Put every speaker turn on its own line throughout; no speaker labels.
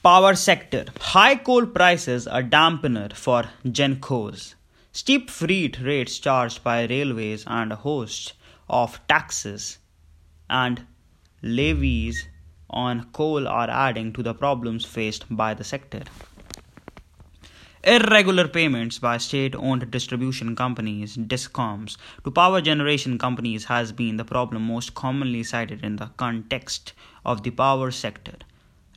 Power sector. High coal prices are dampener for Gencos. Steep freight rates charged by railways and a host of taxes and levies on coal are adding to the problems faced by the sector. Irregular payments by state owned distribution companies, DISCOMs, to power generation companies has been the problem most commonly cited in the context of the power sector.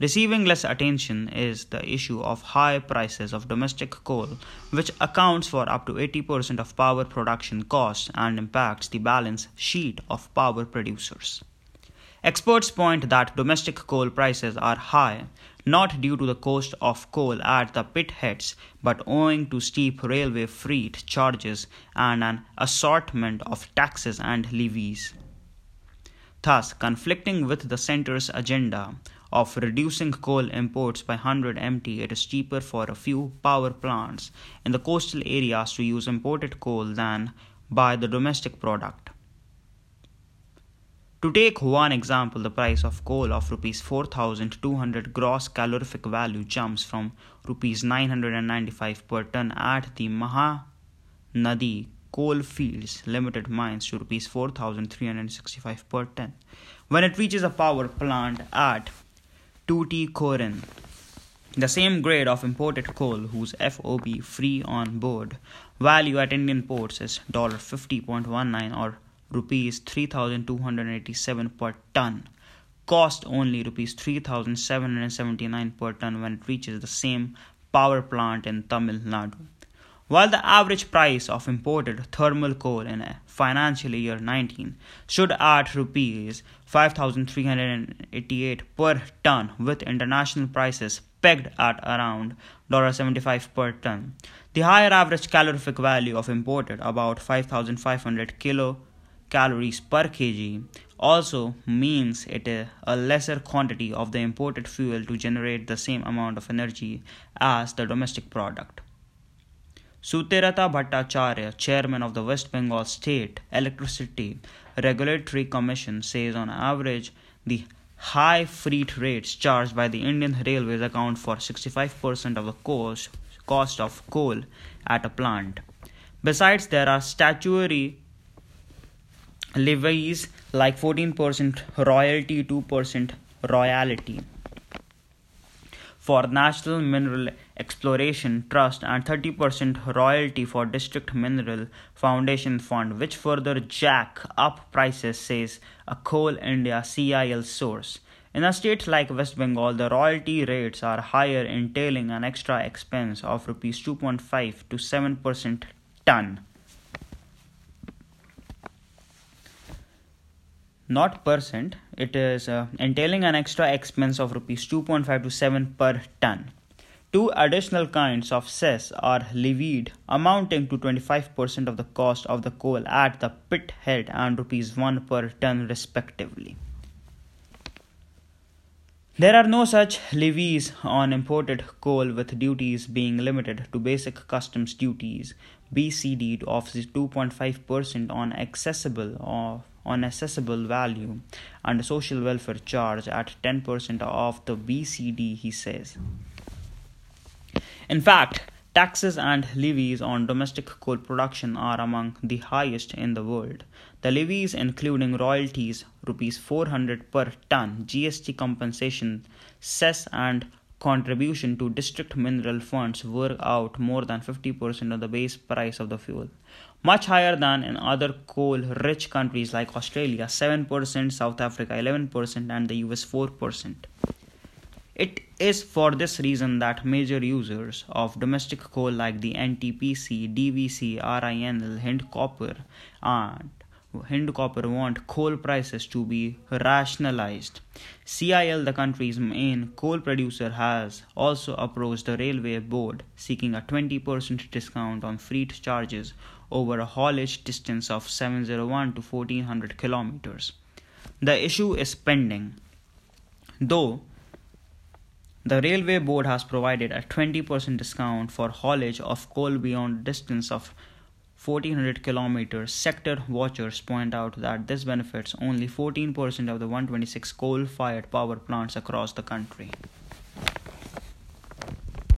Receiving less attention is the issue of high prices of domestic coal, which accounts for up to 80% of power production costs and impacts the balance sheet of power producers. Experts point that domestic coal prices are high not due to the cost of coal at the pit heads, but owing to steep railway freight charges and an assortment of taxes and levies. Thus, conflicting with the center's agenda of reducing coal imports by 100 MT, it is cheaper for a few power plants in the coastal areas to use imported coal than buy the domestic product. To take one example, the price of coal of rupees 4200 gross calorific value jumps from rupees 995 per ton at the Mahanadi coal fields limited mines to rupees 4365 per ton when it reaches a power plant at Tuticorin. The same grade of imported coal whose FOB free on board value at Indian ports is $50.19 or rupees 3287 per ton cost only rupees 3779 per ton when it reaches the same power plant in Tamil Nadu. While the average price of imported thermal coal in a financial year 19 stood at rupees 5388 per ton with international prices pegged at around 75 per ton. The higher average calorific value of imported about 5500 kilo calories per kg also means it is a lesser quantity of the imported fuel to generate the same amount of energy as the domestic product. Sutirtha Bhattacharya, chairman of the West Bengal State Electricity Regulatory Commission, says on average the high freight rates charged by the Indian Railways account for 65% of the cost, cost of coal at a plant. Besides, there are statutory levies like 14% royalty, 2% royalty for National Mineral Exploration Trust and 30% royalty for District Mineral Foundation Fund, which further jack up prices, says a Coal India CIL source. In a state like West Bengal, the royalty rates are higher, entailing an extra expense of rupees 2.5 to 7% ton. Not percent it is uh, entailing an extra expense of rupees 2.5 to 7 per ton. Two additional kinds of cess are levied amounting to 25% of the cost of the coal at the pit head and rupees 1 per ton respectively. There are no such levies on imported coal with duties being limited to basic customs duties BCD of 2.5% on accessible of on assessable value and social welfare charge at 10% of the BCD, he says. In fact, taxes and levies on domestic coal production are among the highest in the world. The levies, including royalties, rupees 400 per ton, GST compensation, cess, and contribution to district mineral funds work out more than 50% of the base price of the fuel much higher than in other coal rich countries like Australia 7%, South Africa 11%, and the US 4%. It is for this reason that major users of domestic coal like the NTPC, DVC, RINL, Hind Copper, and Hind Copper want coal prices to be rationalized. CIL, the country's main coal producer, has also approached the Railway Board seeking a 20% discount on freight charges over a haulage distance of 701 to 1400 kilometers. The issue is pending. Though the Railway Board has provided a 20% discount for haulage of coal beyond distance of 1400 kilometers, sector watchers point out that this benefits only 14% of the 126 coal fired power plants across the country.